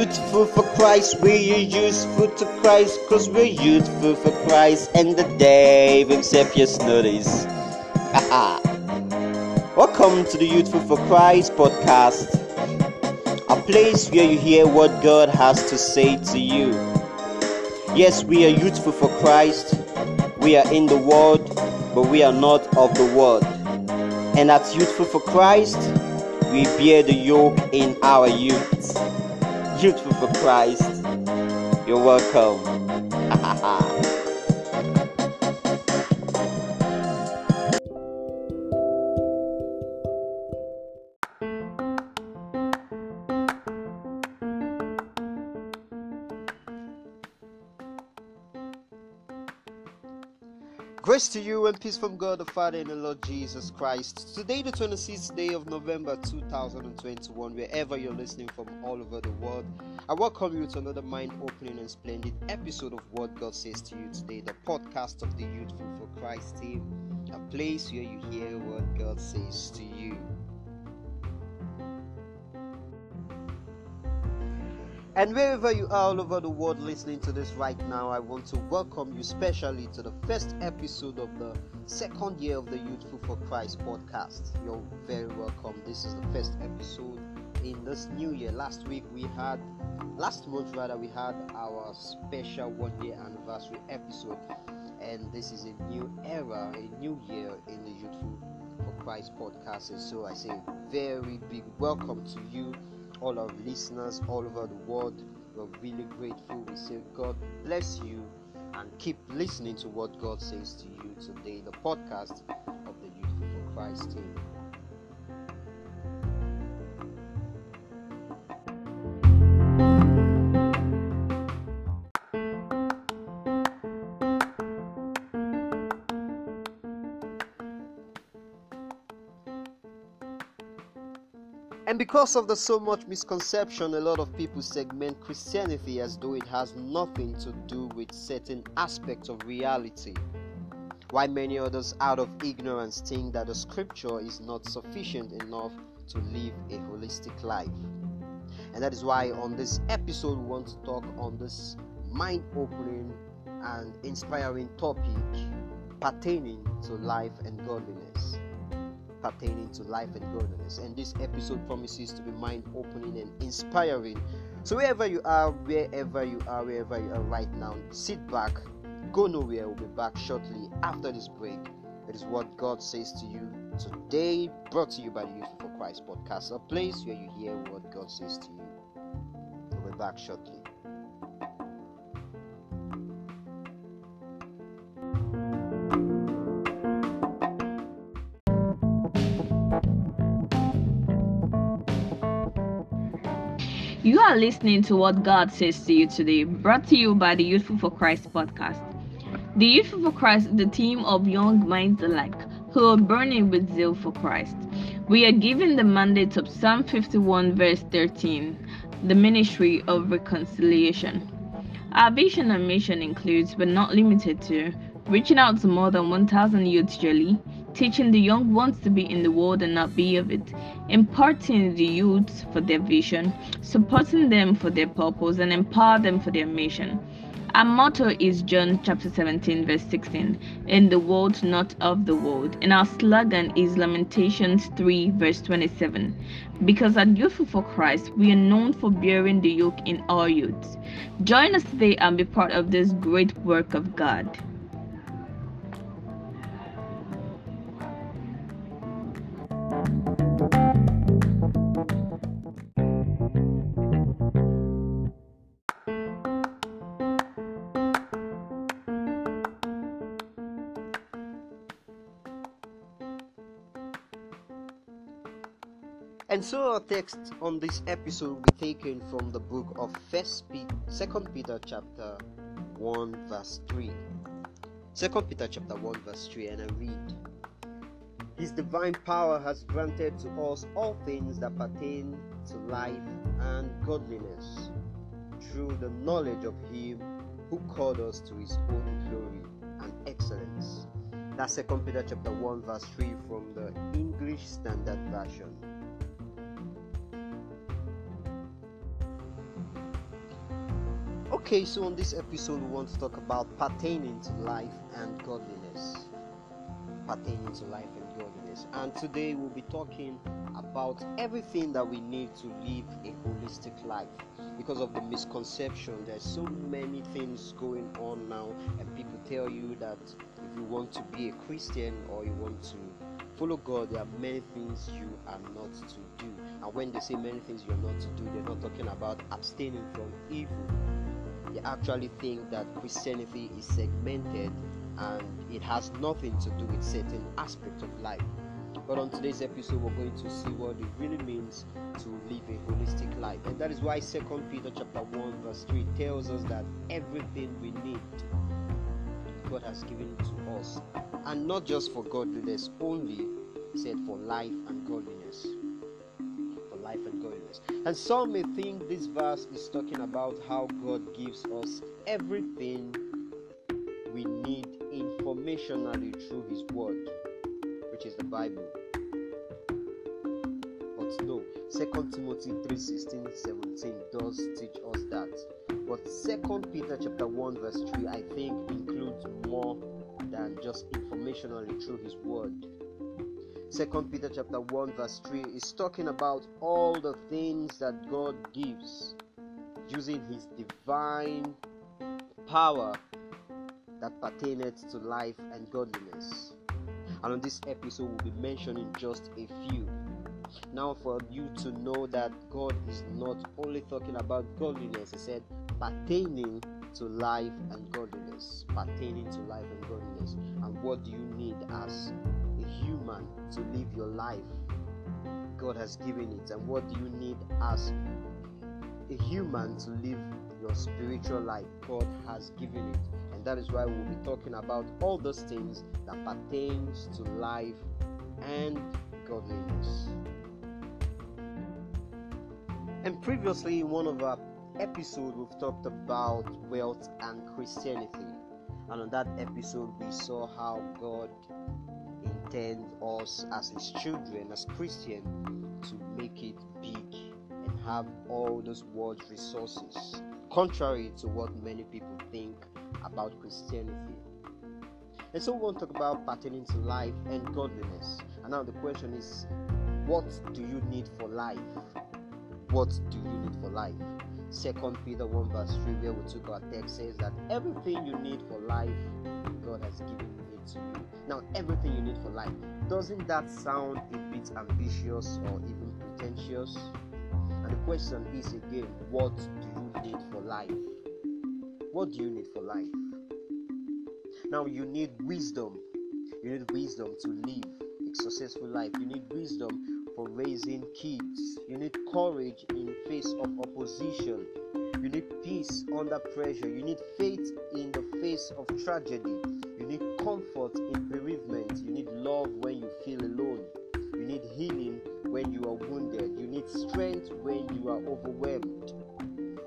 youthful for Christ. We're useful to Christ, cause we're youthful for Christ. And the day accept your notice. Welcome to the Youthful for Christ podcast, a place where you hear what God has to say to you. Yes, we are youthful for Christ. We are in the world, but we are not of the world. And at Youthful for Christ, we bear the yoke in our youth. For Christ, you're welcome. To you and peace from God the Father and the Lord Jesus Christ. Today, the 26th day of November 2021, wherever you're listening from all over the world, I welcome you to another mind opening and splendid episode of What God Says to You Today, the podcast of the Youthful for Christ team, a place where you hear what God says to you. And wherever you are all over the world listening to this right now, I want to welcome you specially to the first episode of the second year of the Youthful for Christ podcast. You're very welcome. This is the first episode in this new year. Last week we had, last month rather, we had our special one year anniversary episode. And this is a new era, a new year in the Youthful for Christ podcast. And so I say very big welcome to you all our listeners all over the world. We're really grateful. We say God bless you and keep listening to what God says to you today, the podcast of the Youthful for Christ team. Because of the so much misconception, a lot of people segment Christianity as though it has nothing to do with certain aspects of reality. Why many others, out of ignorance, think that the scripture is not sufficient enough to live a holistic life. And that is why on this episode, we want to talk on this mind opening and inspiring topic pertaining to life and godliness pertaining to life and godliness. And this episode promises to be mind opening and inspiring. So, wherever you are, wherever you are, wherever you are right now, sit back, go nowhere. We'll be back shortly after this break. It is what God says to you today, brought to you by the Youth for Christ podcast, a place where you hear what God says to you. We'll be back shortly. You are listening to what God says to you today, brought to you by the Youthful for Christ podcast. The Youthful for Christ is the team of young minds alike who are burning with zeal for Christ. We are given the mandate of Psalm 51, verse 13, the ministry of reconciliation. Our vision and mission includes, but not limited to, reaching out to more than 1,000 youths yearly, teaching the young ones to be in the world and not be of it, imparting the youths for their vision, supporting them for their purpose, and empower them for their mission. Our motto is John chapter 17, verse 16, in the world, not of the world. And our slogan is Lamentations 3, verse 27. Because at Youthful for Christ, we are known for bearing the yoke in our youths. Join us today and be part of this great work of God. Our text on this episode will be taken from the book of First Peter, Second Peter chapter 1 verse 3. Second Peter chapter 1 verse 3 and I read His divine power has granted to us all things that pertain to life and godliness through the knowledge of him who called us to his own glory and excellence. That's Second Peter chapter 1 verse 3 from the English Standard Version. Okay, so on this episode, we want to talk about pertaining to life and godliness. Pertaining to life and godliness. And today, we'll be talking about everything that we need to live a holistic life. Because of the misconception, there's so many things going on now, and people tell you that if you want to be a Christian or you want to follow God, there are many things you are not to do. And when they say many things you're not to do, they're not talking about abstaining from evil they actually think that Christianity is segmented and it has nothing to do with certain aspects of life. But on today's episode, we're going to see what it really means to live a holistic life. And that is why 2 Peter chapter 1, verse 3 tells us that everything we need God has given to us. And not just for godliness only, said for life and godliness. And some may think this verse is talking about how God gives us everything we need informationally through His Word, which is the Bible. But no, 2 Timothy 3 16 17 does teach us that. But 2 Peter chapter 1 verse 3 I think includes more than just informationally through his word. Second Peter chapter 1 verse 3 is talking about all the things that God gives using his divine power that pertaineth to life and godliness. And on this episode we'll be mentioning just a few. Now for you to know that God is not only talking about godliness, he said pertaining to life and godliness. Pertaining to life and godliness. And what do you need as human to live your life God has given it, and what do you need as a human to live your spiritual life God has given it. And that is why we'll be talking about all those things that pertains to life and godliness. And previously in one of our episodes we've talked about wealth and Christianity. And on that episode we saw how God intend us as his children, as Christians, to make it big and have all those world resources, contrary to what many people think about Christianity. And so we want to talk about pertaining to life and godliness. And now the question is, what do you need for life? What do you need for life? Second Peter 1 verse 3, where we took our text, says that everything you need for life, God has given it to you. Now, everything you need for life. Doesn't that sound a bit ambitious or even pretentious? And the question is again, what do you need for life? What do you need for life? Now, you need wisdom. You need wisdom to live a successful life. You need wisdom for raising kids. You need courage in face of opposition. You need peace under pressure. You need faith in the face of tragedy. You need comfort in bereavement. You need love when you feel alone. You need healing when you are wounded. You need strength when you are overwhelmed.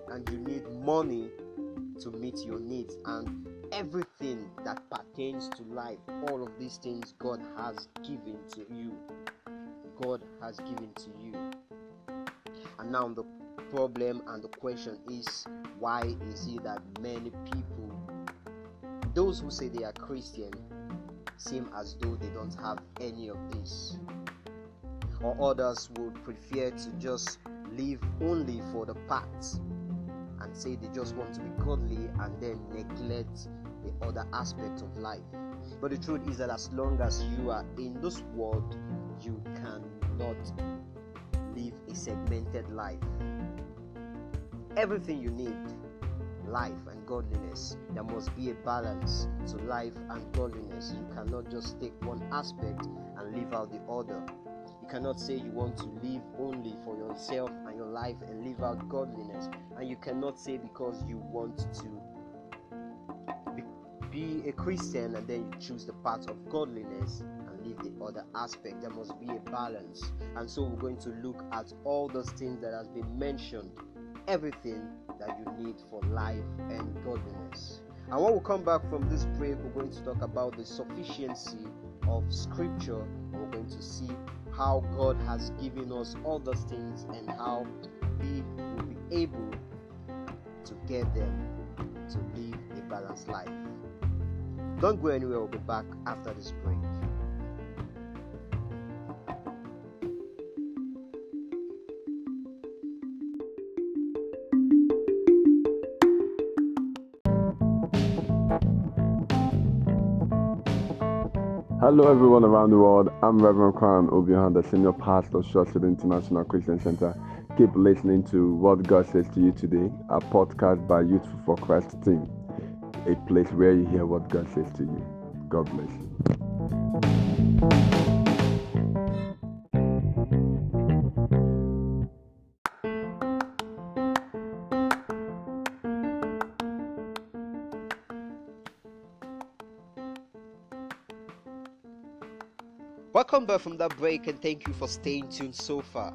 And you need money to meet your needs and everything that pertains to life. All of these things God has given to you. God has given to you. And now the problem and the question is why is it that many people, those who say they are Christian, seem as though they don't have any of this? Or others would prefer to just live only for the parts and say they just want to be godly and then neglect the other aspects of life. But the truth is that as long as you are in this world, you cannot live a segmented life. Everything you need life and godliness. There must be a balance to life and godliness. You cannot just take one aspect and leave out the other. You cannot say you want to live only for yourself and your life and leave out godliness. And you cannot say because you want to be a Christian and then you choose the path of godliness the other aspect. There must be a balance. And so we're going to look at all those things that has been mentioned, everything that you need for life and godliness. And when we come back from this break, we're going to talk about the sufficiency of scripture. We're going to see how God has given us all those things and how we will be able to get them to live a balanced life. Don't go anywhere, we'll be back after this break. Hello, everyone around the world. I'm Reverend Kwan Obihan, Senior Pastor of Shortfield International Christian Center. Keep listening to what God says to you today, a podcast by Youthful for Christ team, a place where you hear what God says to you. God bless you. Welcome back from that break and thank you for staying tuned so far.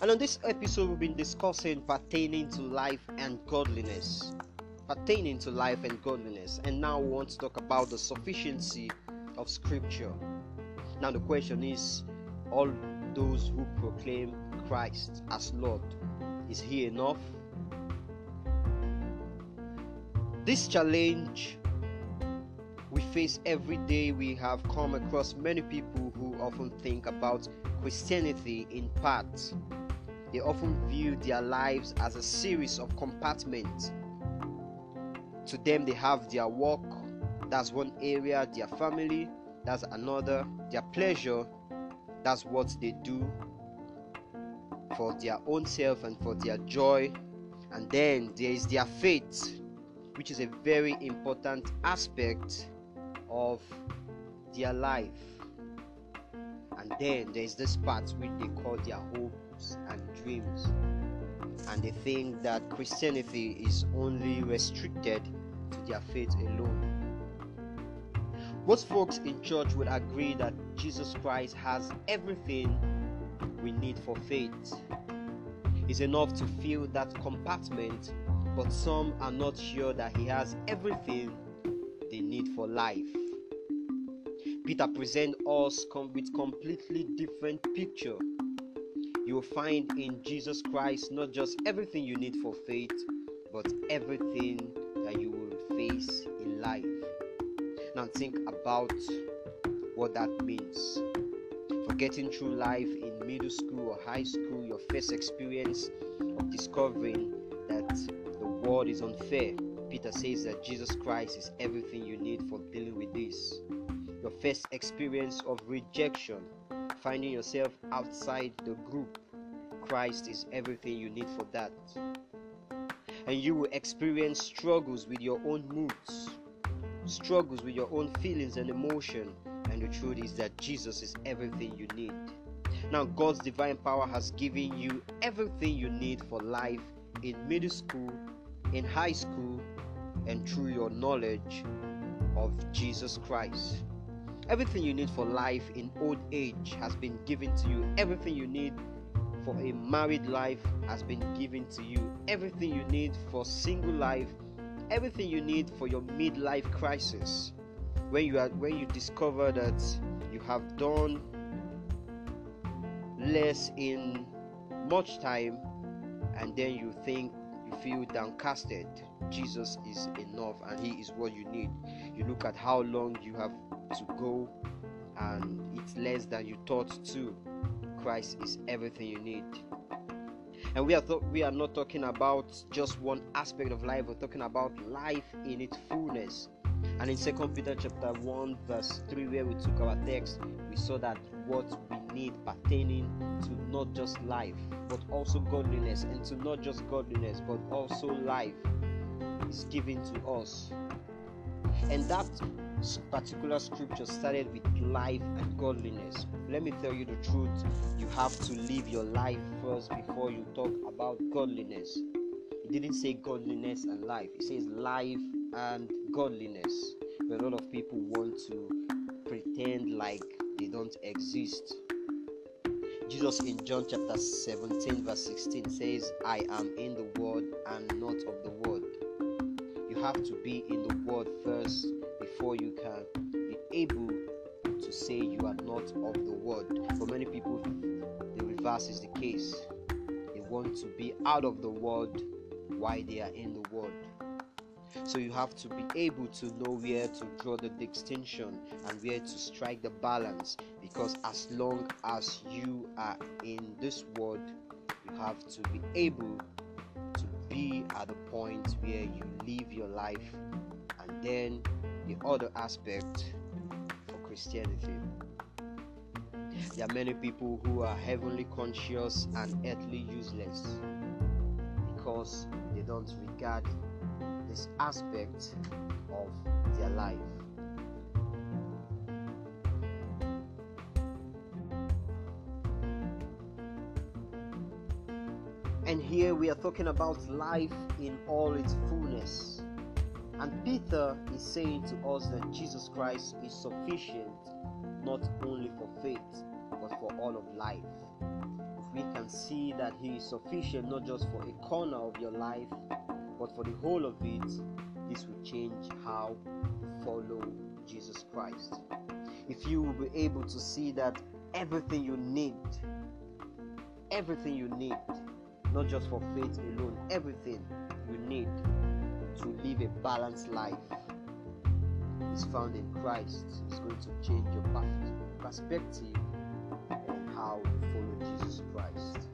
And on this episode, we've been discussing pertaining to life and godliness. Pertaining to life and godliness. And now we want to talk about the sufficiency of Scripture. Now, the question is all those who proclaim Christ as Lord, is He enough? This challenge we face every day, we have come across many people often think about Christianity in part. They often view their lives as a series of compartments. To them, they have their work, that's one area, their family, that's another, their pleasure, that's what they do for their own self and for their joy. And then there is their faith, which is a very important aspect of their life. And then there's this part which they call their hopes and dreams. And they think that Christianity is only restricted to their faith alone. Most folks in church would agree that Jesus Christ has everything we need for faith. It's enough to fill that compartment, but some are not sure that He has everything they need for life. Peter presents us with completely different picture. You will find in Jesus Christ not just everything you need for faith, but everything that you will face in life. Now think about what that means. For getting through life in middle school or high school, your first experience of discovering that the world is unfair. Peter says that Jesus Christ is everything you need for dealing with this your first experience of rejection, finding yourself outside the group. Christ is everything you need for that. And you will experience struggles with your own moods, struggles with your own feelings and emotion. And the truth is that Jesus is everything you need. Now, God's divine power has given you everything you need for life in middle school, in high school, and through your knowledge of Jesus Christ. Everything you need for life in old age has been given to you. Everything you need for a married life has been given to you. Everything you need for single life, everything you need for your midlife crisis. When you are when you discover that you have done less in much time and then you think you feel downcasted jesus is enough and he is what you need you look at how long you have to go and it's less than you thought to christ is everything you need. And we are th- we are not talking about just one aspect of life we're talking about life in its fullness. And in second peter chapter 1 verse 3 where we took our text we saw that what we need pertaining to not just life but also godliness and to not just godliness but also life is given to us. And that particular scripture started with life and godliness. Let me tell you the truth. You have to live your life first before you talk about godliness. It didn't say godliness and life, it says life and godliness. But a lot of people want to pretend like they don't exist. Jesus in John chapter 17, verse 16 says, I am in the world and not of the world. You have to be in the world first before you can be able to say you are not of the world. For many people, the reverse is the case. They want to be out of the world while they are in the world. So you have to be able to know where to draw the distinction and where to strike the balance because as long as you are in this world, you have to be able to be at the point where you live your life and then the other aspect for Christianity. There are many people who are heavenly conscious and earthly useless because they don't regard this aspect of their life. And here we are talking about life in all its fullness. And Peter is saying to us that Jesus Christ is sufficient not only for faith but for all of life. If we can see that He is sufficient not just for a corner of your life but for the whole of it, this will change how you follow Jesus Christ. If you will be able to see that everything you need, everything you need, not just for faith alone, everything you need to live a balanced life is found in Christ. It's going to change your perspective on how you follow Jesus Christ.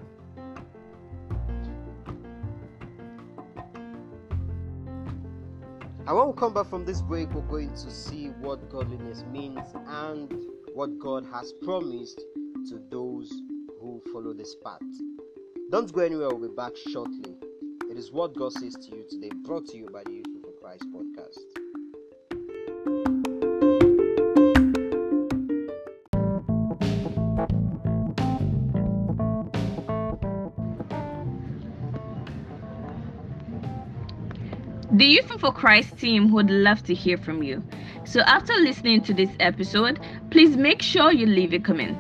And when we come back from this break, we're going to see what godliness means and what God has promised to those who follow this path. Don't go anywhere, we'll be back shortly. Is what God says to you today, brought to you by the Youth for Christ podcast. The Youth for Christ team would love to hear from you. So, after listening to this episode, please make sure you leave a comment.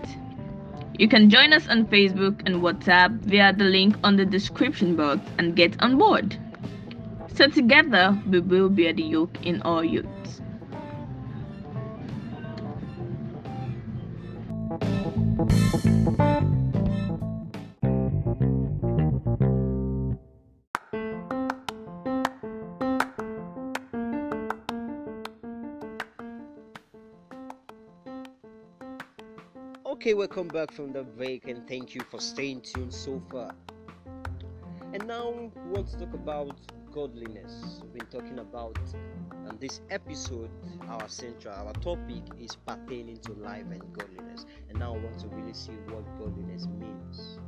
You can join us on Facebook and WhatsApp via the link on the description box and get on board. So, together, we will bear the yoke in our youths. Okay, welcome back from the break and thank you for staying tuned so far. And now we want to talk about godliness. We've been talking about on this episode our central our topic is pertaining to life and godliness. And now I want to really see what godliness means.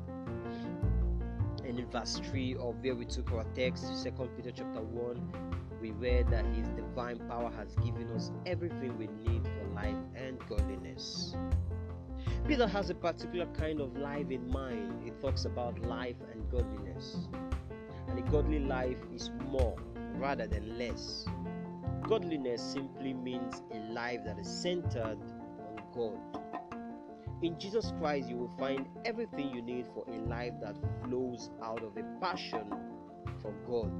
And in verse 3 of where we took our text, Second Peter chapter 1, we read that his divine power has given us everything we need for life and godliness. Peter has a particular kind of life in mind. He talks about life and godliness. And a godly life is more rather than less. Godliness simply means a life that is centered on God. In Jesus Christ, you will find everything you need for a life that flows out of a passion for God.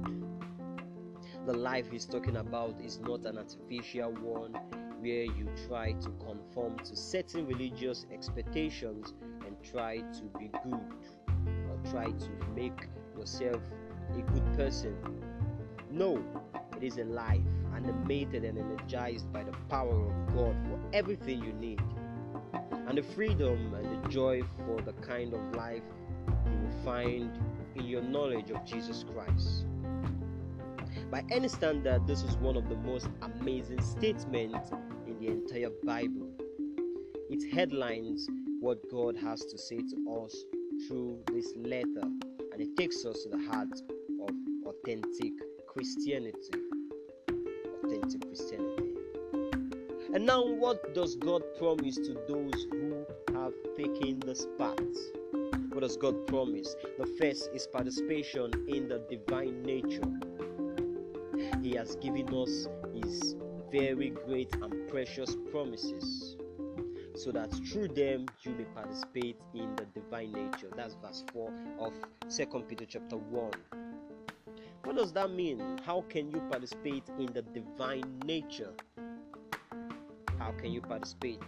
The life he's talking about is not an artificial one, where you try to conform to certain religious expectations and try to be good or try to make yourself a good person. No, it is a life animated and energized by the power of God for everything you need. And the freedom and the joy for the kind of life you will find in your knowledge of Jesus Christ. By any standard, this is one of the most amazing statements the entire Bible. It headlines what God has to say to us through this letter, and it takes us to the heart of authentic Christianity. Authentic Christianity. And now, what does God promise to those who have taken this path? What does God promise? The first is participation in the divine nature. He has given us His very great and precious promises so that through them you may participate in the divine nature. That's verse 4 of 2 Peter chapter 1. What does that mean? How can you participate in the divine nature? How can you participate?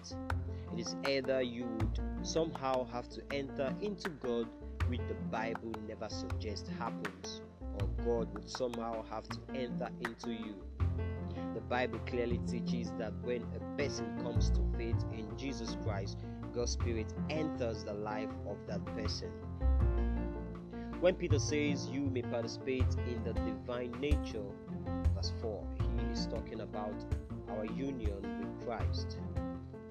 It is either you would somehow have to enter into God, which the Bible never suggests happens, or God would somehow have to enter into you. Bible clearly teaches that when a person comes to faith in Jesus Christ, God's Spirit enters the life of that person. When Peter says you may participate in the divine nature, verse 4, he is talking about our union with Christ.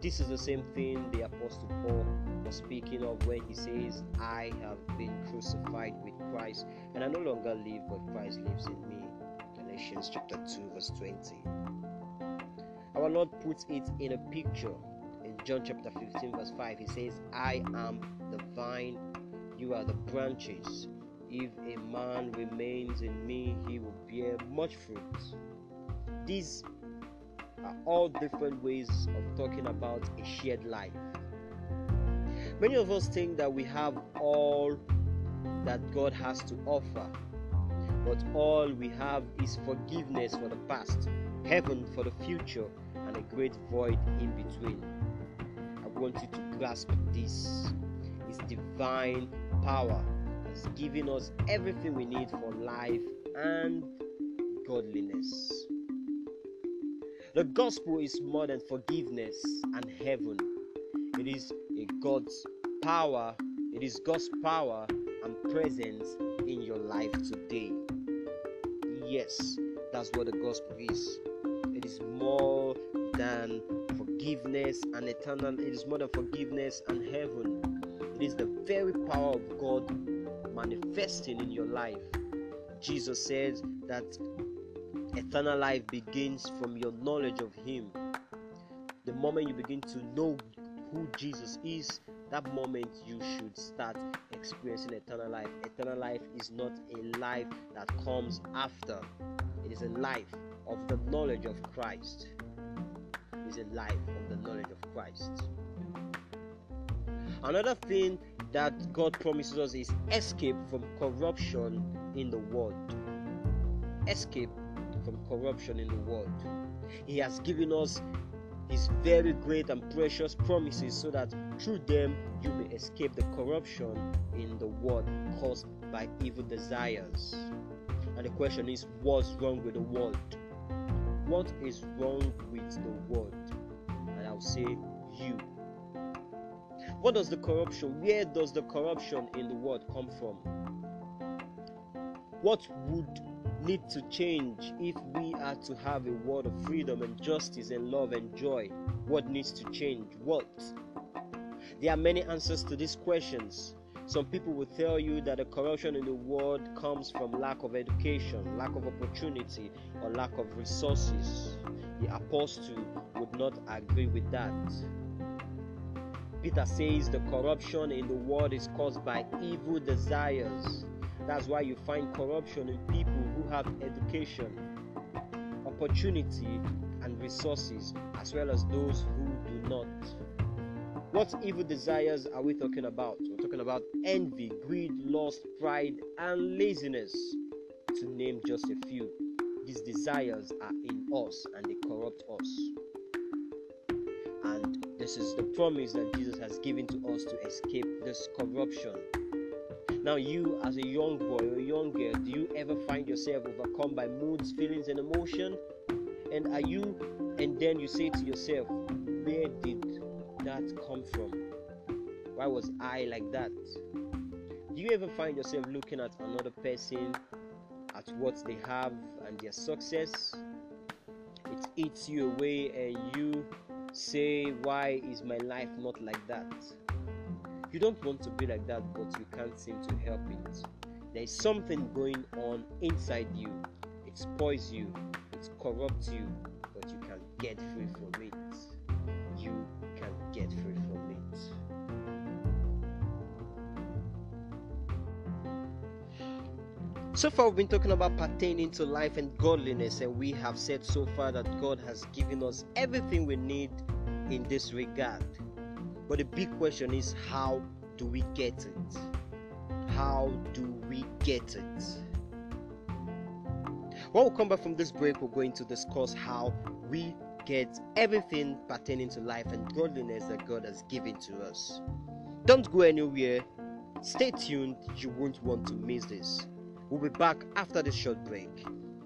This is the same thing the Apostle Paul was speaking of when he says, I have been crucified with Christ, and I no longer live, but Christ lives in me. Galatians chapter 2, verse 20. Our Lord puts it in a picture in John chapter 15, verse 5. He says, I am the vine, you are the branches. If a man remains in me, he will bear much fruit. These are all different ways of talking about a shared life. Many of us think that we have all that God has to offer, but all we have is forgiveness for the past, heaven for the future, and a great void in between. I want you to grasp this. His divine power has given us everything we need for life and godliness. The gospel is more than forgiveness and heaven. It is a God's power. It is God's power and presence in your life today. Yes, that's what the gospel is. It is more than forgiveness and eternal. It is more than forgiveness and heaven. It is the very power of God manifesting in your life. Jesus said that Eternal life begins from your knowledge of Him. The moment you begin to know who Jesus is, that moment you should start experiencing eternal life. Eternal life is not a life that comes after, it is a life of the knowledge of Christ. It is a life of the knowledge of Christ. Another thing that God promises us is escape from corruption in the world. Escape from corruption in the world. He has given us His very great and precious promises so that through them you may escape the corruption in the world caused by evil desires. And the question is what's wrong with the world? What is wrong with the world? And I'll say you. What does the corruption, where does the corruption in the world come from? What would need to change if we are to have a world of freedom and justice and love and joy? What needs to change? What? There are many answers to these questions. Some people will tell you that the corruption in the world comes from lack of education, lack of opportunity, or lack of resources. The apostle would not agree with that. Peter says the corruption in the world is caused by evil desires. That's why you find corruption in people have education, opportunity, and resources, as well as those who do not. What evil desires are we talking about? We're talking about envy, greed, lust, pride, and laziness, to name just a few. These desires are in us and they corrupt us. And this is the promise that Jesus has given to us to escape this corruption. Now, you as a young boy or young girl, do you ever find yourself overcome by moods, feelings, and emotion? And are you, and then you say to yourself, where did that come from? Why was I like that? Do you ever find yourself looking at another person, at what they have and their success? It eats you away, and you say, Why is my life not like that? You don't want to be like that, but you can't seem to help it. There is something going on inside you. It spoils you, it corrupts you, but you can get free from it. You can get free from it. So far, we've been talking about pertaining to life and godliness, and we have said so far that God has given us everything we need in this regard. But the big question is how do we get it? How do we get it? When we come back from this break, we're going to discuss how we get everything pertaining to life and godliness that God has given to us. Don't go anywhere. Stay tuned, you won't want to miss this. We'll be back after this short break.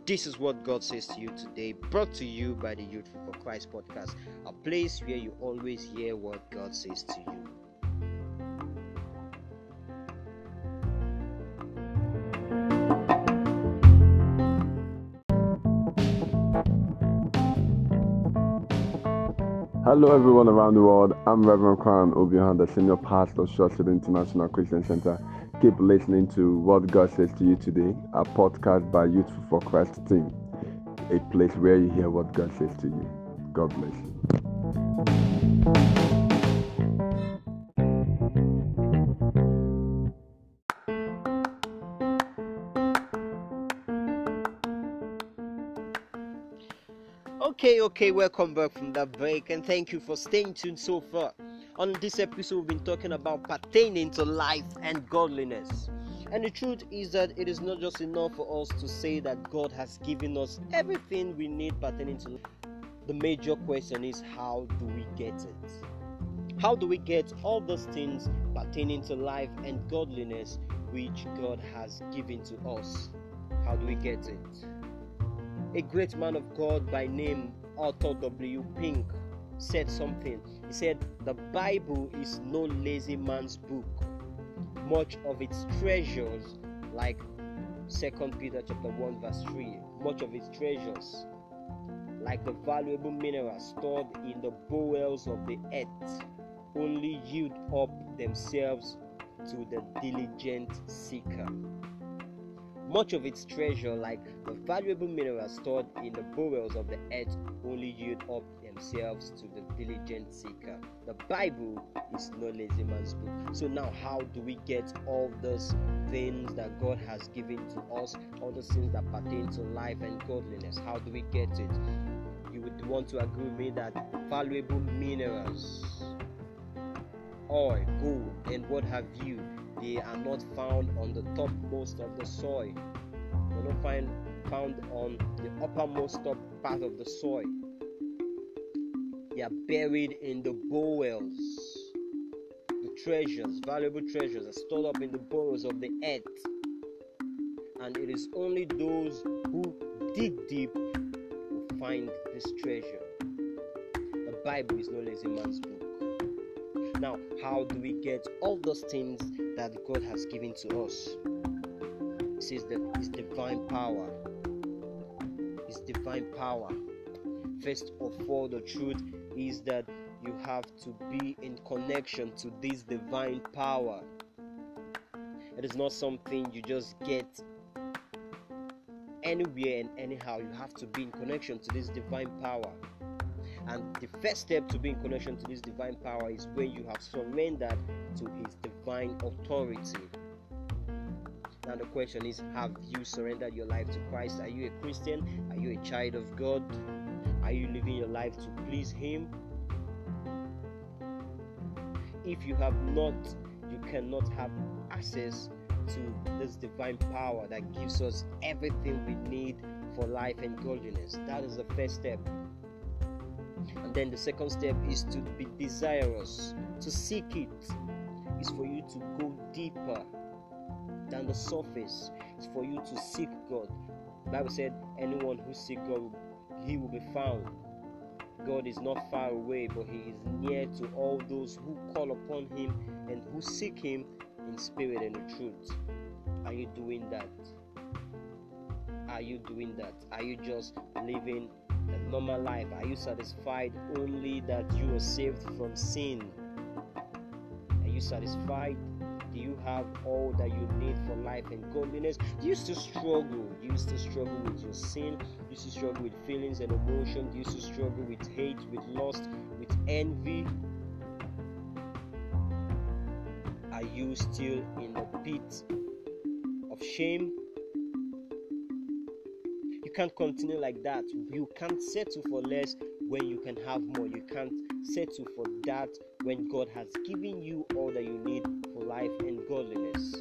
This is what God says to you today, brought to you by the Youthful for Christ podcast, a place where you always hear what God says to you. Hello, everyone around the world. I'm Reverend Kwan Obihan, senior pastor of International Christian Center. Keep listening to what God says to you today, a podcast by Youthful for Christ team, a place where you hear what God says to you. God bless you. Okay, okay, welcome back from that break and thank you for staying tuned so far. On this episode, we've been talking about pertaining to life and godliness. And the truth is that it is not just enough for us to say that God has given us everything we need pertaining to life. The major question is how do we get it? How do we get all those things pertaining to life and godliness which God has given to us? How do we get it? A great man of God by name Arthur W. Pink said something. He said, The Bible is no lazy man's book. Much of its treasures, like 2 Peter chapter 1, verse 3, much of its treasures, like the valuable minerals stored in the bowels of the earth, only yield up themselves to the diligent seeker. Much of its treasure, like the valuable minerals stored in the bowels of the earth, only yield up themselves to the diligent seeker. The Bible is no lazy man's book. So now, how do we get all those things that God has given to us, all the things that pertain to life and godliness? How do we get it? You would want to agree with me that valuable minerals, oil, gold, and what have you they are not found on the topmost of the soil. They're not find, found on the uppermost top part of the soil. They are buried in the bowels. The treasures, valuable treasures, are stored up in the bowels of the earth. And it is only those who dig deep who find this treasure. The Bible is no lazy man's book. Now, how do we get all those things that God has given to us? It says that His divine power. His divine power. First of all, the truth is that you have to be in connection to this divine power. It is not something you just get anywhere and anyhow. You have to be in connection to this divine power. And the first step to be in connection to this divine power is when you have surrendered to his divine authority. Now, the question is Have you surrendered your life to Christ? Are you a Christian? Are you a child of God? Are you living your life to please Him? If you have not, you cannot have access to this divine power that gives us everything we need for life and godliness. That is the first step. And then the second step is to be desirous, to seek it. Is for you to go deeper than the surface. It's for you to seek God. Bible said, anyone who seek God, he will be found. God is not far away, but He is near to all those who call upon Him and who seek Him in spirit and in truth. Are you doing that? Are you doing that? Are you just living normal life? Are you satisfied only that you are saved from sin? Are you satisfied? Do you have all that you need for life and godliness? Do you still struggle? Do you still struggle with your sin? Do you still struggle with feelings and emotion? Do you still struggle with hate, with lust, with envy? Are you still in the pit of shame? Can't continue like that. You can't settle for less when you can have more. You can't settle for that when God has given you all that you need for life and godliness.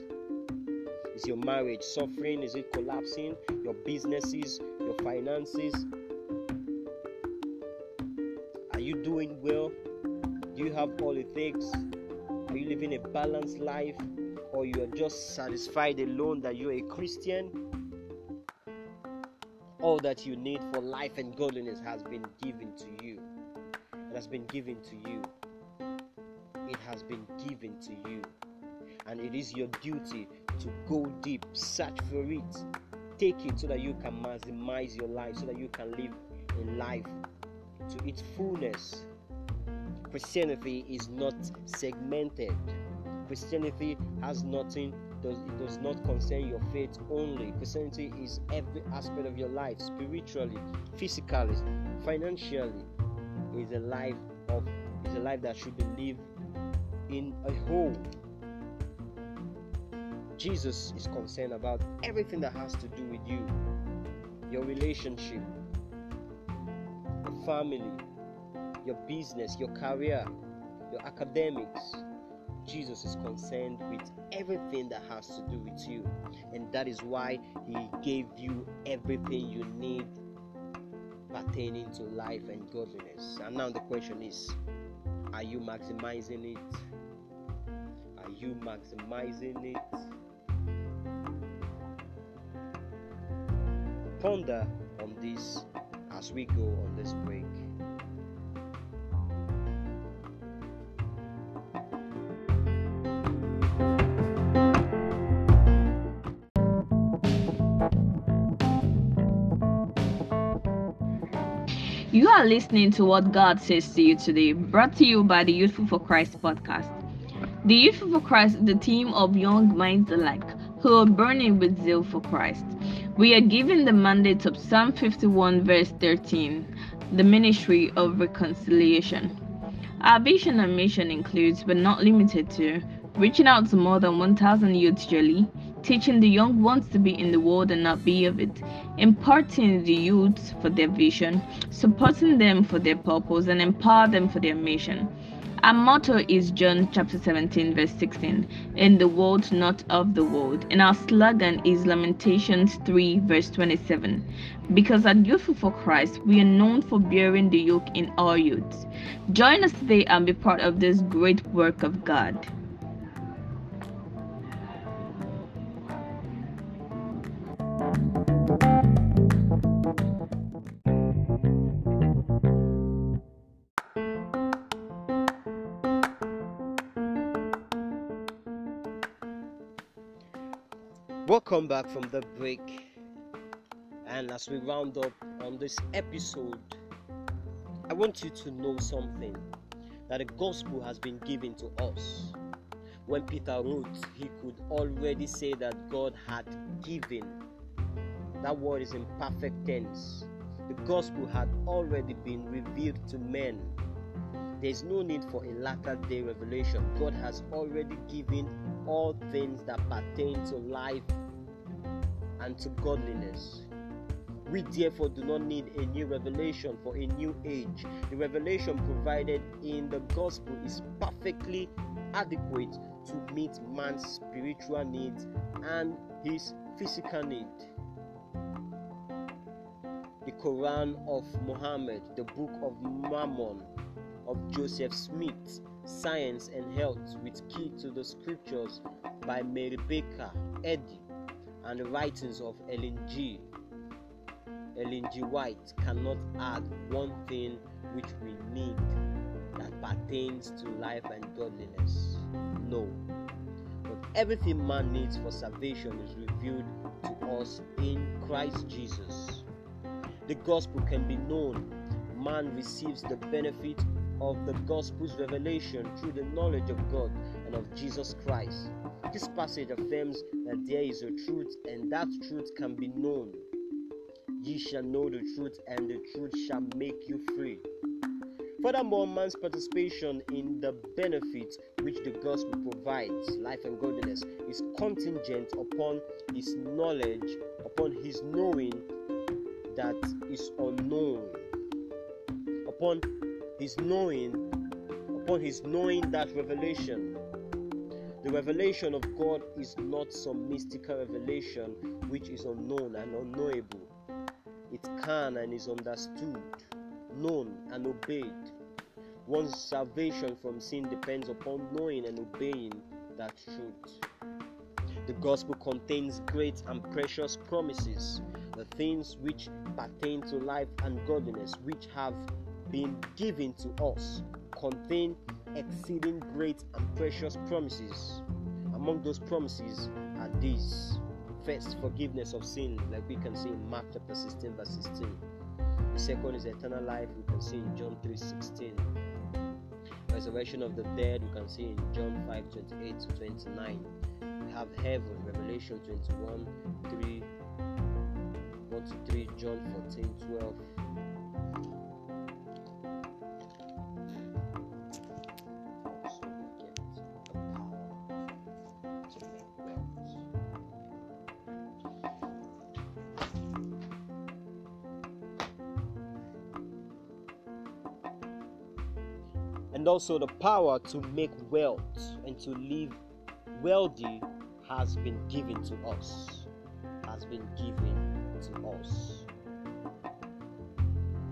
Is your marriage suffering? Is it collapsing? Your businesses, your finances? Are you doing well? Do you have all it takes? Are you living a balanced life? or you are just satisfied alone that you're a Christian, all that you need for life and godliness has been given to you. It has been given to you. It has been given to you. And it is your duty to go deep, search for it, take it so that you can maximize your life, so that you can live in life to its fullness. Christianity is not segmented. Christianity has nothing does it does not concern your faith only. Christianity is every aspect of your life, spiritually, physically, financially. Is a life of is a life that should be lived in a whole. Jesus is concerned about everything that has to do with you, your relationship, your family, your business, your career, your academics. Jesus is concerned with everything that has to do with you, and that is why He gave you everything you need pertaining to life and godliness. And now the question is are you maximizing it? Are you maximizing it? Ponder on this as we go on this break. You are listening to what God says to you today, brought to you by the Youthful for Christ podcast. The Youthful for Christ is the team of young minds alike who are burning with zeal for Christ. We are given the mandate of Psalm 51, verse 13, the ministry of reconciliation. Our vision and mission includes, but not limited to, reaching out to more than 1,000 youths yearly, teaching the young ones to be in the world and not be of it, imparting the youths for their vision, supporting them for their purpose, and empower them for their mission. Our motto is John chapter 17, verse 16, in the world, not of the world. And our slogan is Lamentations 3, verse 27. Because at Youthful for Christ, we are known for bearing the yoke in our youths. Join us today and be part of this great work of God. Welcome back from the break. And as we round up on this episode, I want you to know something that the gospel has been given to us. When Peter wrote, he could already say that God had given. That word is in perfect tense. The gospel had already been revealed to men. There is no need for a latter day revelation. God has already given all things that pertain to life and to godliness. We therefore do not need a new revelation for a new age. The revelation provided in the gospel is perfectly adequate to meet man's spiritual needs and his physical need. The Quran of Muhammad, the Book of Mormon of Joseph Smith, Science and Health with Key to the Scriptures by Mary Baker Eddy, and the writings of Ellen G. Ellen G. White cannot add one thing which we need that pertains to life and godliness. No. But everything man needs for salvation is revealed to us in Christ Jesus. The gospel can be known. Man receives the benefit of the gospel's revelation through the knowledge of God and of Jesus Christ. This passage affirms that there is a truth, and that truth can be known. Ye shall know the truth, and the truth shall make you free. Furthermore, man's participation in the benefits which the gospel provides, life and godliness, is contingent upon his knowledge, upon his knowing that is unknown, upon his knowing, upon his knowing that revelation. The revelation of God is not some mystical revelation which is unknown and unknowable. It can and is understood, known and obeyed. One's salvation from sin depends upon knowing and obeying that truth. The gospel contains great and precious promises, the things which pertain to life and godliness, which have been given to us, contain exceeding great and precious promises. Among those promises are these first, forgiveness of sin, like we can see in Mark chapter 16, verse 16. The second is eternal life, we can see in John 3 16. Resurrection of the dead, we can see in John 5 28 to 29. We have heaven, Revelation 21 3 1 to 3, John 14 12. and also the power to make wealth and to live wealthy has been given to us. Has been given us.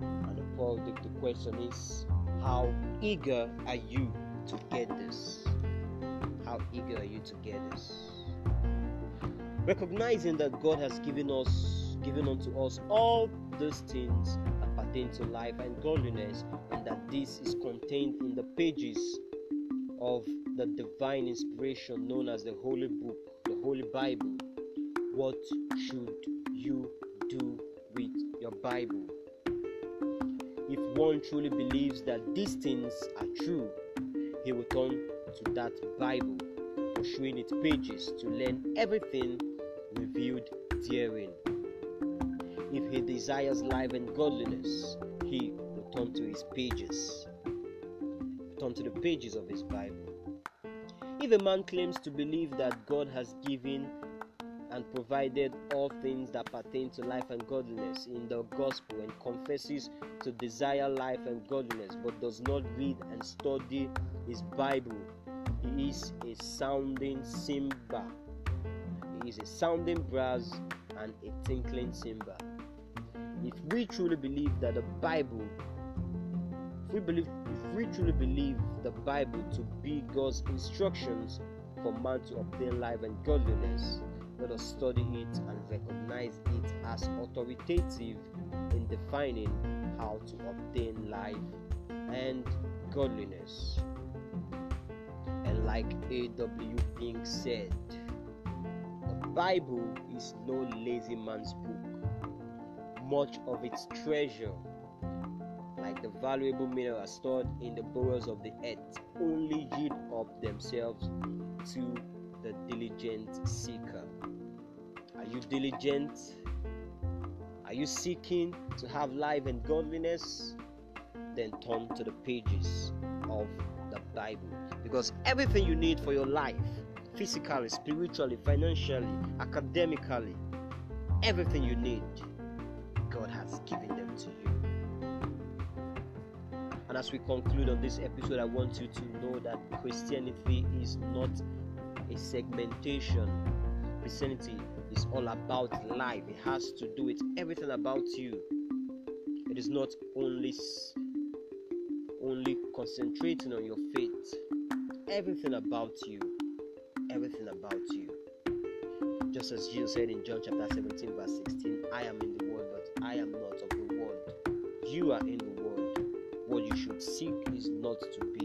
And the, the, the question is how eager are you to get this? How eager are you to get this? Recognizing that god has given us given unto us all those things that pertain to life and godliness and that this is contained in the pages of the divine inspiration known as the Holy Book, the Holy Bible. What should you do with your Bible? If one truly believes that these things are true, he will turn to that Bible, pursuing its pages to learn everything revealed therein. If he desires life and godliness, he will turn to his pages, turn to the pages of his Bible. If a man claims to believe that God has given and provided all things that pertain to life and godliness in the gospel and confesses to desire life and godliness but does not read and study his Bible, he is a sounding cymbal. He is a sounding brass and a tinkling cymbal. If we truly believe that the Bible, if we believe, if we truly believe the Bible to be God's instructions for man to obtain life and godliness, let us study it and recognize it as authoritative in defining how to obtain life and godliness. And like A.W. Pink said, the Bible is no lazy man's book. Much of its treasure, like the valuable minerals stored in the bowels of the earth, only yield up themselves to the diligent seeker. Are you diligent? Are you seeking to have life and godliness? Then turn to the pages of the Bible. Because everything you need for your life, physically, spiritually, financially, academically, everything you need, God has given them to you. And as we conclude on this episode, I want you to know that Christianity is not a segmentation. Christianity is all about life. It has to do with everything about you. It is not only only concentrating on your faith. Everything about you. Everything about you. Just as Jesus said in John chapter 17, verse 16, I am in the world, but I am not of the world. You are in the world. What you should seek is not to be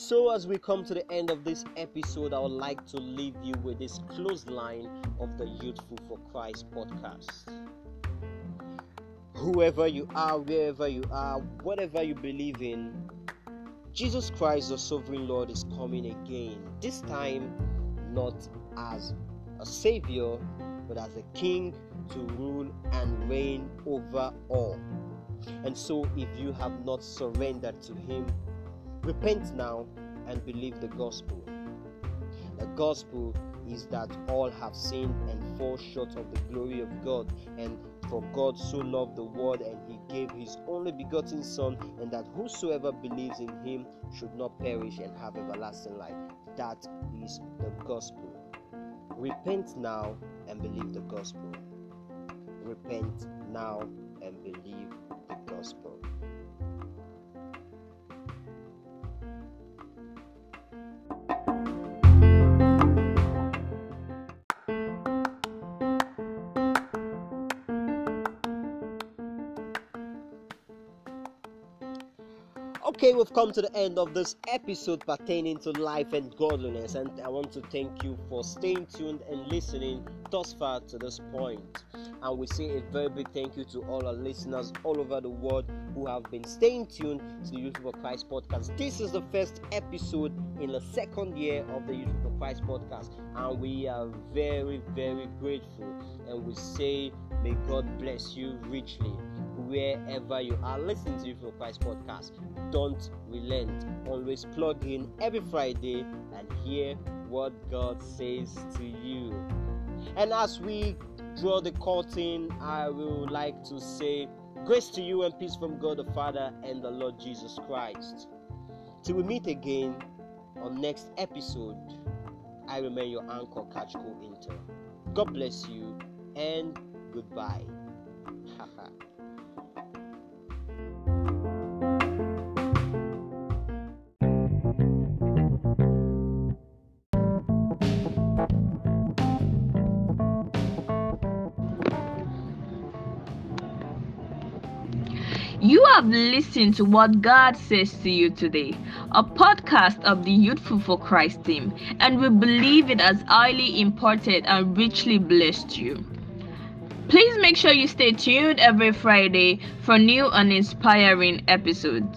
so, as we come to the end of this episode, I would like to leave you with this close line of the Youthful for Christ podcast. Whoever you are, wherever you are, whatever you believe in, Jesus Christ, the sovereign Lord, is coming again. This time, not as a savior, but as a king to rule and reign over all. And so, if you have not surrendered to Him, Repent now and believe the gospel. The gospel is that all have sinned and fall short of the glory of God, and for God so loved the world and He gave his only begotten Son, and that whosoever believes in him should not perish and have everlasting life. That is the gospel. Repent now and believe the gospel. Repent now and believe the gospel. Okay, we've come to the end of this episode pertaining to life and godliness, and I want to thank you for staying tuned and listening thus far to this point. And we say a very big thank you to all our listeners all over the world who have been staying tuned to the Youth for Christ podcast. This is the first episode in the second year of the Youth for Christ podcast, and we are very, very grateful. And we say, May God bless you richly wherever you are listening to the Christ podcast. Don't relent. Always plug in every Friday and hear what God says to you. And as we draw the curtain, I would like to say grace to you and peace from God the Father and the Lord Jesus Christ. Till we meet again on next episode, I remain your anchor, Kachko Inter. God bless you and goodbye. Have listened to what God says to you today, a podcast of the Youthful for Christ team, and we believe it has highly imported and richly blessed you. Please make sure you stay tuned every Friday for new and inspiring episodes.